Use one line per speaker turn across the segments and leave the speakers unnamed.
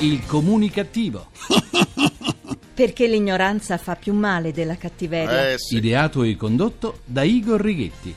Il comunicativo.
Perché l'ignoranza fa più male della cattiveria.
Eh sì.
Ideato e condotto da Igor Righetti.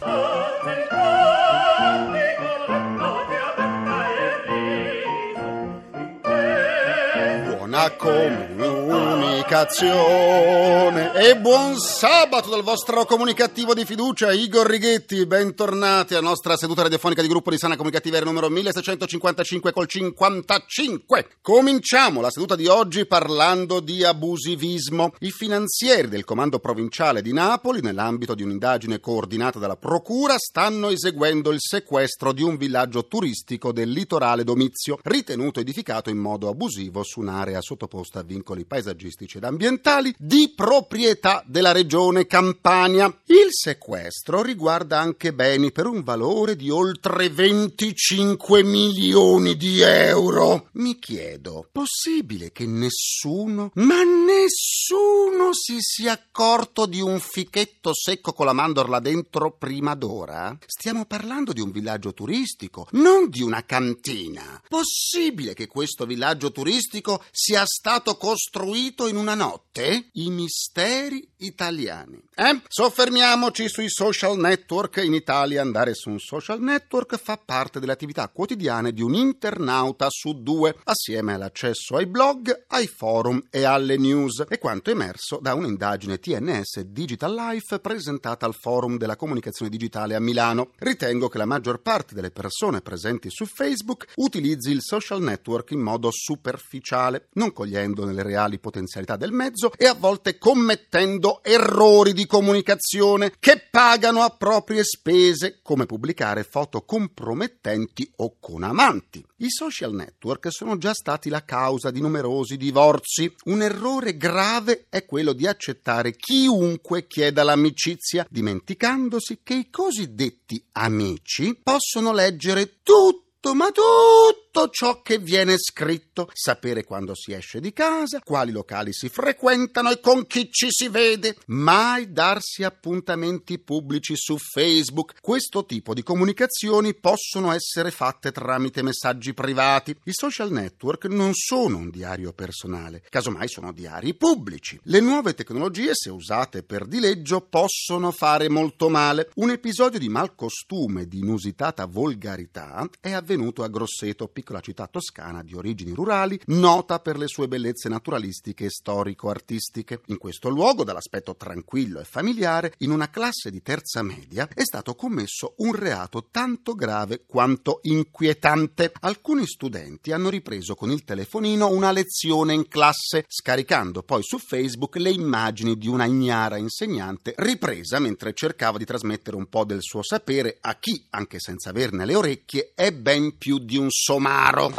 Comunicazione e buon sabato dal vostro comunicativo di fiducia Igor Righetti, bentornati alla nostra seduta radiofonica di gruppo di sana comunicativa numero 1655 col 55. Cominciamo la seduta di oggi parlando di abusivismo. I finanzieri del comando provinciale di Napoli, nell'ambito di un'indagine coordinata dalla procura, stanno eseguendo il sequestro di un villaggio turistico del litorale Domizio, ritenuto edificato in modo abusivo su un'area sottoposta a vincoli paesaggistici ed ambientali di proprietà della regione Campania. Il sequestro riguarda anche beni per un valore di oltre 25 milioni di euro. Mi chiedo, possibile che nessuno, ma nessuno si sia accorto di un fichetto secco con la mandorla dentro prima d'ora? Stiamo parlando di un villaggio turistico, non di una cantina. Possibile che questo villaggio turistico sia stato costruito in una notte? I misteri italiani. Eh? Soffermiamoci sui social network. In Italia andare su un social network fa parte delle attività quotidiane di un internauta su due, assieme all'accesso ai blog, ai forum e alle news. È quanto emerso da un'indagine TNS Digital Life presentata al Forum della Comunicazione Digitale a Milano. Ritengo che la maggior parte delle persone presenti su Facebook utilizzi il social network in modo superficiale, non cogliendo nelle reali potenzialità del mezzo e a volte commettendo errori di comunicazione che pagano a proprie spese, come pubblicare foto compromettenti o con amanti. I social network sono già stati la causa di numerosi divorzi. Un errore grave è quello di accettare chiunque chieda l'amicizia, dimenticandosi che i cosiddetti amici possono leggere tutto, ma tutto ciò che viene scritto, sapere quando si esce di casa, quali locali si frequentano e con chi ci si vede, mai darsi appuntamenti pubblici su Facebook. Questo tipo di comunicazioni possono essere fatte tramite messaggi privati. I social network non sono un diario personale, casomai sono diari pubblici. Le nuove tecnologie, se usate per dileggio, possono fare molto male. Un episodio di malcostume, di inusitata volgarità, è avvenuto a Grosseto, piccola città toscana di origini rurali, nota per le sue bellezze naturalistiche e storico-artistiche. In questo luogo, dall'aspetto tranquillo e familiare, in una classe di terza media è stato commesso un reato tanto grave quanto inquietante. Alcuni studenti hanno ripreso con il telefonino una lezione in classe, scaricando poi su Facebook le immagini di una ignara insegnante ripresa mentre cercava di trasmettere un po' del suo sapere a chi, anche senza averne le orecchie, è ben più di un somaro. pengaruh.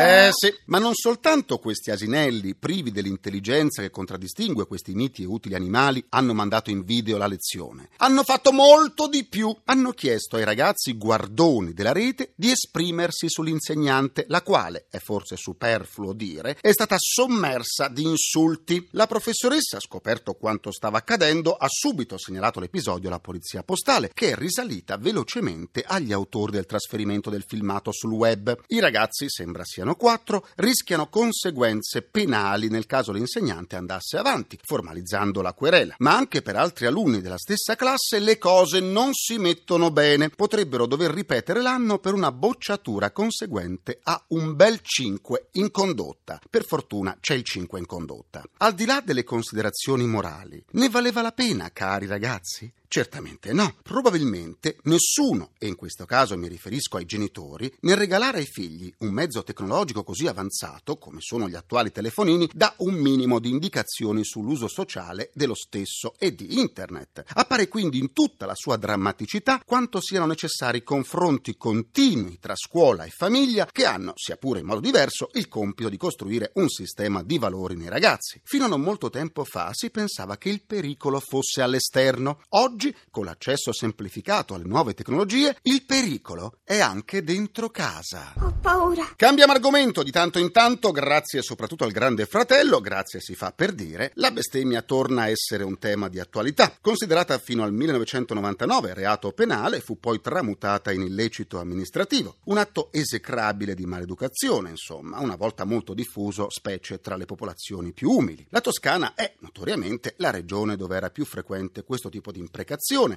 Eh sì, ma non soltanto questi asinelli, privi dell'intelligenza che contraddistingue questi miti e utili animali, hanno mandato in video la lezione. Hanno fatto molto di più. Hanno chiesto ai ragazzi guardoni della rete di esprimersi sull'insegnante, la quale, è forse superfluo dire, è stata sommersa di insulti. La professoressa, scoperto quanto stava accadendo, ha subito segnalato l'episodio alla polizia postale, che è risalita velocemente agli autori del trasferimento del filmato sul web. I ragazzi, sembra siano quattro, rischiano conseguenze penali nel caso l'insegnante andasse avanti, formalizzando la querela. Ma anche per altri alunni della stessa classe le cose non si mettono bene. Potrebbero dover ripetere l'anno per una bocciatura conseguente a un bel 5 in condotta. Per fortuna c'è il 5 in condotta. Al di là delle considerazioni morali, ne valeva la pena, cari ragazzi? Certamente no. Probabilmente nessuno, e in questo caso mi riferisco ai genitori, nel regalare ai figli un mezzo tecnologico così avanzato, come sono gli attuali telefonini, dà un minimo di indicazioni sull'uso sociale dello stesso e di Internet. Appare quindi in tutta la sua drammaticità quanto siano necessari confronti continui tra scuola e famiglia che hanno, sia pure in modo diverso, il compito di costruire un sistema di valori nei ragazzi. Fino a non molto tempo fa si pensava che il pericolo fosse all'esterno. Oggi oggi, con l'accesso semplificato alle nuove tecnologie, il pericolo è anche dentro casa.
Ho paura.
Cambiamo argomento di tanto in tanto, grazie soprattutto al grande fratello, grazie si fa per dire, la bestemmia torna a essere un tema di attualità. Considerata fino al 1999 reato penale, fu poi tramutata in illecito amministrativo. Un atto esecrabile di maleducazione, insomma, una volta molto diffuso, specie tra le popolazioni più umili. La Toscana è notoriamente la regione dove era più frequente questo tipo di imprecazione,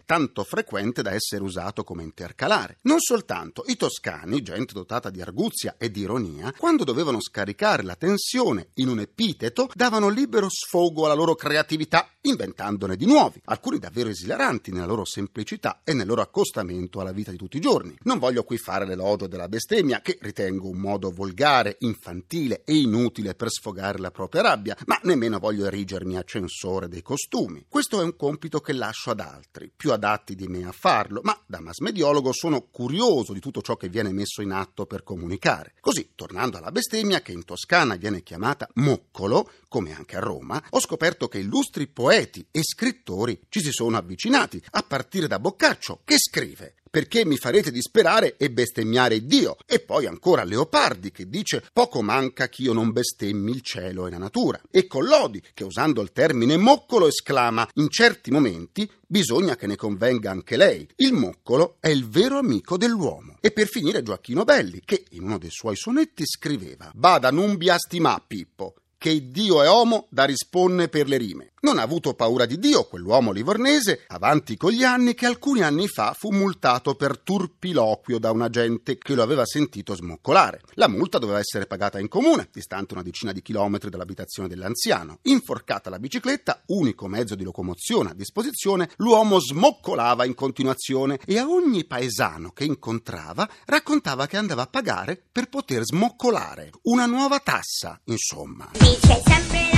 tanto frequente da essere usato come intercalare. Non soltanto, i toscani, gente dotata di arguzia e di ironia, quando dovevano scaricare la tensione in un epiteto, davano libero sfogo alla loro creatività, inventandone di nuovi, alcuni davvero esilaranti nella loro semplicità e nel loro accostamento alla vita di tutti i giorni. Non voglio qui fare l'elogio della bestemmia, che ritengo un modo volgare, infantile e inutile per sfogare la propria rabbia, ma nemmeno voglio erigermi a censore dei costumi. Questo è un compito che lascio ad altri, più adatti di me a farlo, ma da masmediologo sono curioso di tutto ciò che viene messo in atto per comunicare. Così, tornando alla bestemmia, che in Toscana viene chiamata moccolo, come anche a Roma, ho scoperto che illustri poeti e scrittori ci si sono avvicinati, a partire da Boccaccio, che scrive perché mi farete disperare e bestemmiare Dio. E poi ancora Leopardi che dice poco manca ch'io non bestemmi il cielo e la natura. E Collodi che usando il termine moccolo esclama in certi momenti bisogna che ne convenga anche lei. Il moccolo è il vero amico dell'uomo. E per finire Gioacchino Belli che in uno dei suoi sonetti scriveva Bada non biastimà Pippo che Dio è uomo da risponne per le rime. Non ha avuto paura di Dio quell'uomo livornese, avanti con gli anni, che alcuni anni fa fu multato per turpiloquio da un agente che lo aveva sentito smoccolare. La multa doveva essere pagata in comune, distante una decina di chilometri dall'abitazione dell'anziano. Inforcata la bicicletta, unico mezzo di locomozione a disposizione, l'uomo smoccolava in continuazione e a ogni paesano che incontrava raccontava che andava a pagare per poter smoccolare. Una nuova tassa, insomma.
Dice sempre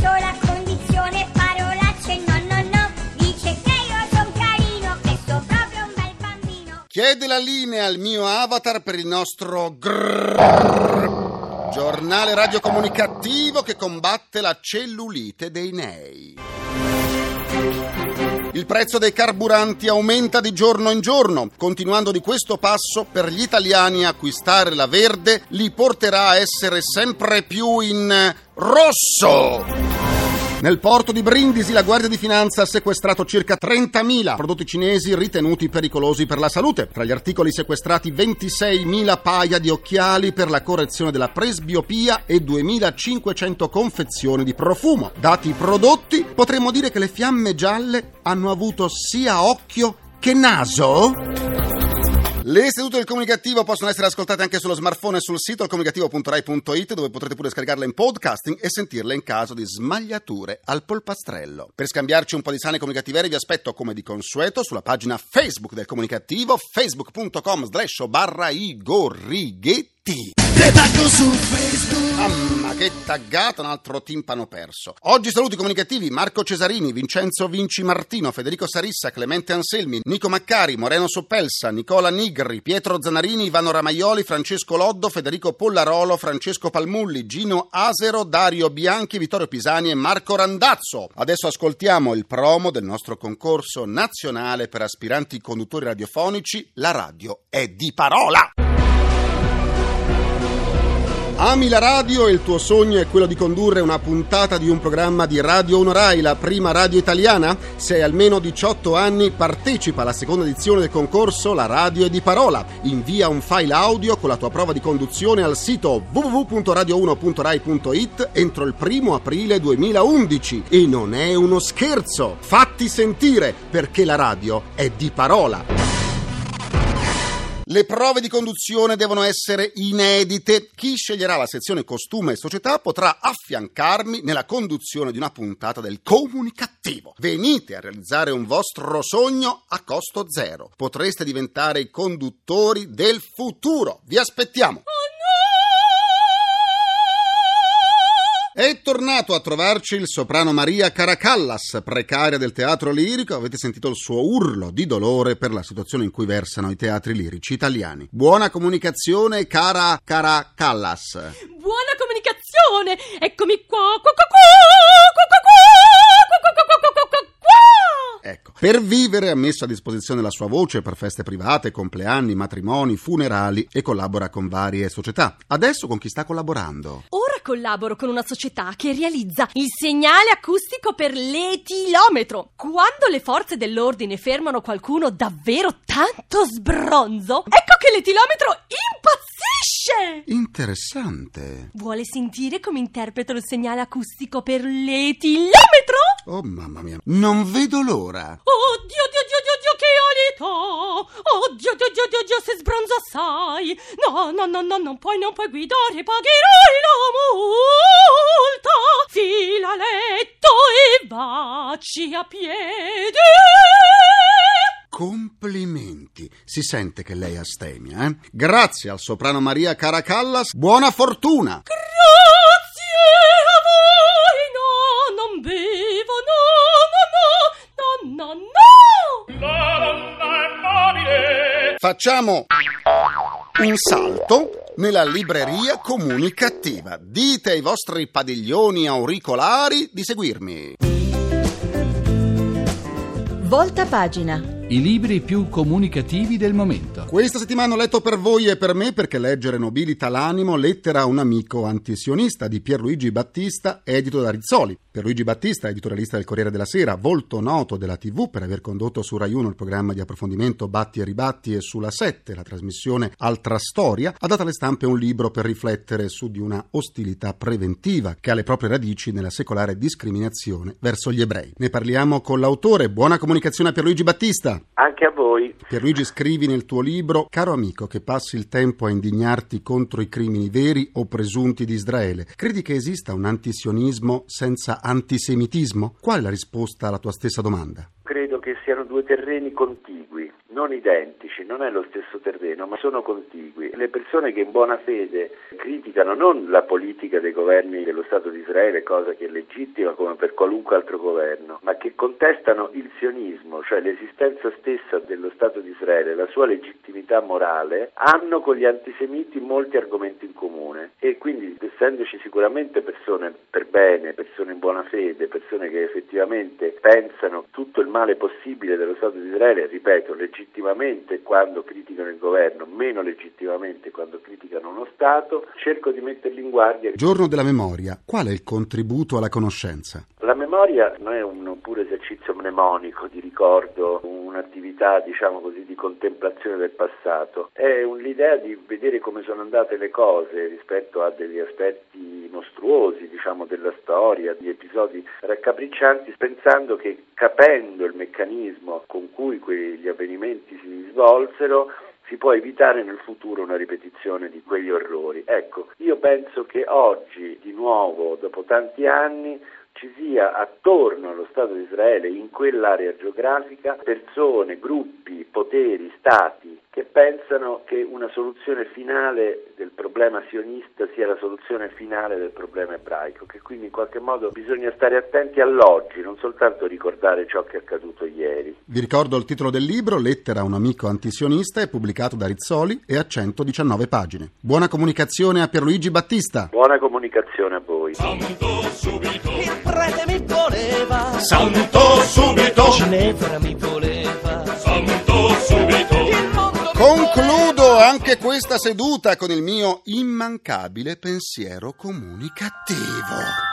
sola condizione, parolacce no, no, no. Dice che io son carino, che so proprio un bel bambino.
Chiede la linea al mio avatar per il nostro grrr, giornale radiocomunicativo che combatte la cellulite dei nei. Il prezzo dei carburanti aumenta di giorno in giorno. Continuando di questo passo, per gli italiani acquistare la verde li porterà a essere sempre più in rosso. Nel porto di Brindisi la Guardia di Finanza ha sequestrato circa 30.000 prodotti cinesi ritenuti pericolosi per la salute. Tra gli articoli sequestrati 26.000 paia di occhiali per la correzione della presbiopia e 2.500 confezioni di profumo. Dati i prodotti, potremmo dire che le fiamme gialle hanno avuto sia occhio che naso? Le sedute del comunicativo possono essere ascoltate anche sullo smartphone e sul sito comunicativo.rai.it dove potrete pure scaricarle in podcasting e sentirle in caso di smagliature al polpastrello. Per scambiarci un po' di sane comunicativerie vi aspetto come di consueto sulla pagina Facebook del comunicativo facebook.com slash barra igorrighetti. su Facebook. Mamma che taggata, un altro timpano perso. Oggi saluti comunicativi Marco Cesarini, Vincenzo Vinci Martino, Federico Sarissa, Clemente Anselmi, Nico Maccari, Moreno Soppelsa, Nicola Nigri, Pietro Zanarini, Ivano Ramaioli, Francesco Loddo, Federico Pollarolo, Francesco Palmulli, Gino Asero, Dario Bianchi, Vittorio Pisani e Marco Randazzo. Adesso ascoltiamo il promo del nostro concorso nazionale per aspiranti conduttori radiofonici. La radio è di parola! Ami la radio e il tuo sogno è quello di condurre una puntata di un programma di Radio Onorai, la prima radio italiana? Se hai almeno 18 anni, partecipa alla seconda edizione del concorso La radio è di parola. Invia un file audio con la tua prova di conduzione al sito www.radio1.rai.it entro il primo aprile 2011. E non è uno scherzo! Fatti sentire perché la radio è di parola. Le prove di conduzione devono essere inedite. Chi sceglierà la sezione costume e società potrà affiancarmi nella conduzione di una puntata del comunicativo. Venite a realizzare un vostro sogno a costo zero. Potreste diventare i conduttori del futuro. Vi aspettiamo. È tornato a trovarci il soprano Maria Caracallas, precaria del teatro lirico. Avete sentito il suo urlo di dolore per la situazione in cui versano i teatri lirici italiani. Buona comunicazione, cara Caracallas.
Buona comunicazione! Eccomi qua, qua, qua, qua, qua, qua, qua.
Per vivere ha messo a disposizione la sua voce per feste private, compleanni, matrimoni, funerali e collabora con varie società. Adesso con chi sta collaborando?
Ora collaboro con una società che realizza il segnale acustico per l'etilometro. Quando le forze dell'ordine fermano qualcuno davvero tanto sbronzo, ecco che l'etilometro impazzisce!
Interessante.
Vuole sentire come interpreto il segnale acustico per l'etilometro?
Oh mamma mia, non vedo l'ora.
Oddio, Dio, Dio, Dio, Dio, che alito! Oddio, Dio, Dio, Dio, Dio, se sbronzo assai! No, no, no, no, non puoi, non puoi guidare, pagherai la multa! Fila letto e baci a piedi!
Complimenti. Si sente che lei ha stemia, eh? Grazie al soprano Maria Caracallas, buona fortuna.
Grazie a voi! No, non bevo, no, no, no, no, no!
Facciamo un salto nella libreria comunicativa. Dite ai vostri padiglioni auricolari di seguirmi.
Volta pagina.
I libri più comunicativi del momento.
Questa settimana ho letto per voi e per me perché leggere nobilita l'animo lettera a un amico antisionista di Pierluigi Battista, edito da Rizzoli. Pierluigi Battista, editorialista del Corriere della Sera, volto noto della TV per aver condotto su Rai 1 il programma di approfondimento Batti e Ribatti e sulla 7, la trasmissione Altra Storia, ha dato alle stampe un libro per riflettere su di una ostilità preventiva che ha le proprie radici nella secolare discriminazione verso gli ebrei. Ne parliamo con l'autore. Buona comunicazione a Pierluigi Battista.
Anche a voi.
Pierluigi scrivi nel tuo libro, caro amico che passi il tempo a indignarti contro i crimini veri o presunti di Israele, credi che esista un antisionismo senza antisemitismo? Qual è la risposta alla tua stessa domanda?
Credo che siano due terreni contigui, non identici, non è lo stesso terreno, ma sono contigui. Le persone che in buona fede criticano non la politica dei governi dello Stato di Israele, cosa che è legittima come per qualunque altro governo, ma che contestano il sionismo, cioè l'esistenza stessa dello Stato di Israele, la sua legittimità morale, hanno con gli antisemiti molti argomenti in comune e quindi essendoci sicuramente persone per bene, persone in buona fede, persone che effettivamente pensano tutto il male possibile dello Stato di Israele, ripeto, legittimamente quando criticano il governo, meno legittimamente quando criticano uno Stato, cerco di metterli in guardia.
Giorno della memoria, qual è il contributo alla conoscenza?
La memoria non è un puro esercizio mnemonico di ricordo, un'attività diciamo così di contemplazione del passato, è l'idea di vedere come sono andate le cose rispetto a degli aspetti mostruosi diciamo della storia, di episodi raccapriccianti, pensando che capendo il meccanismo con cui quegli avvenimenti si svolsero si può evitare nel futuro una ripetizione di quegli orrori. Ecco, io penso che oggi, di nuovo, dopo tanti anni, ci sia attorno allo Stato di Israele, in quell'area geografica, persone, gruppi, poteri, stati che pensano che una soluzione finale del problema sionista sia la soluzione finale del problema ebraico, che quindi in qualche modo bisogna stare attenti all'oggi, non soltanto ricordare ciò che è accaduto ieri.
Vi ricordo il titolo del libro, Lettera a un amico antisionista, è pubblicato da Rizzoli e ha 119 pagine. Buona comunicazione a Pierluigi Battista.
Buona comunicazione a voi.
Il prete mi voleva,
Santo subito!
Ginevra mi voleva,
questa seduta con il mio immancabile pensiero comunicativo.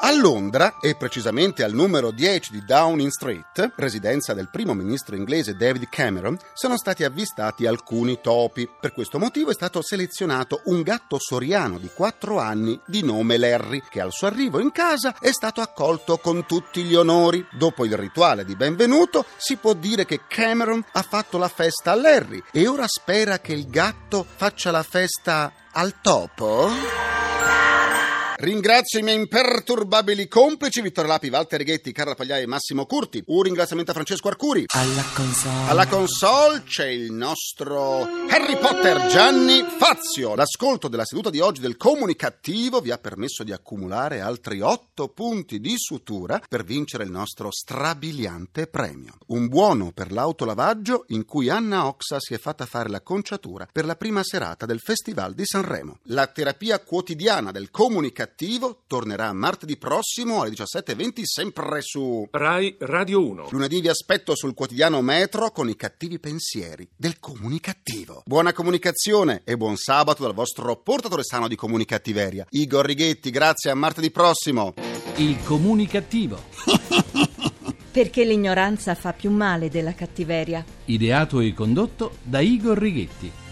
A Londra, e precisamente al numero 10 di Downing Street, residenza del primo ministro inglese David Cameron, sono stati avvistati alcuni topi. Per questo motivo è stato selezionato un gatto soriano di 4 anni di nome Larry, che al suo arrivo in casa è stato accolto con tutti gli onori. Dopo il rituale di benvenuto, si può dire che Cameron ha fatto la festa a Larry e ora spera che il gatto faccia la festa al topo? Ringrazio i miei imperturbabili complici Vittorio Lapi, Walter Righetti, Carla Pagliai e Massimo Curti. Un ringraziamento a Francesco Arcuri.
alla console.
Alla console c'è il nostro Harry Potter Gianni Fazio. L'ascolto della seduta di oggi del comunicativo vi ha permesso di accumulare altri 8 punti di sutura per vincere il nostro strabiliante premio. Un buono per l'autolavaggio in cui Anna Oxa si è fatta fare la conciatura per la prima serata del Festival di Sanremo. La terapia quotidiana del comunicativo Comunicativo tornerà martedì prossimo alle 17.20 sempre su...
Rai Radio 1.
Lunedì vi aspetto sul quotidiano Metro con i cattivi pensieri del comunicativo. Buona comunicazione e buon sabato dal vostro portatore sano di comunicattiveria. Igor Righetti, grazie a martedì prossimo.
Il comunicativo.
Perché l'ignoranza fa più male della cattiveria.
Ideato e condotto da Igor Righetti.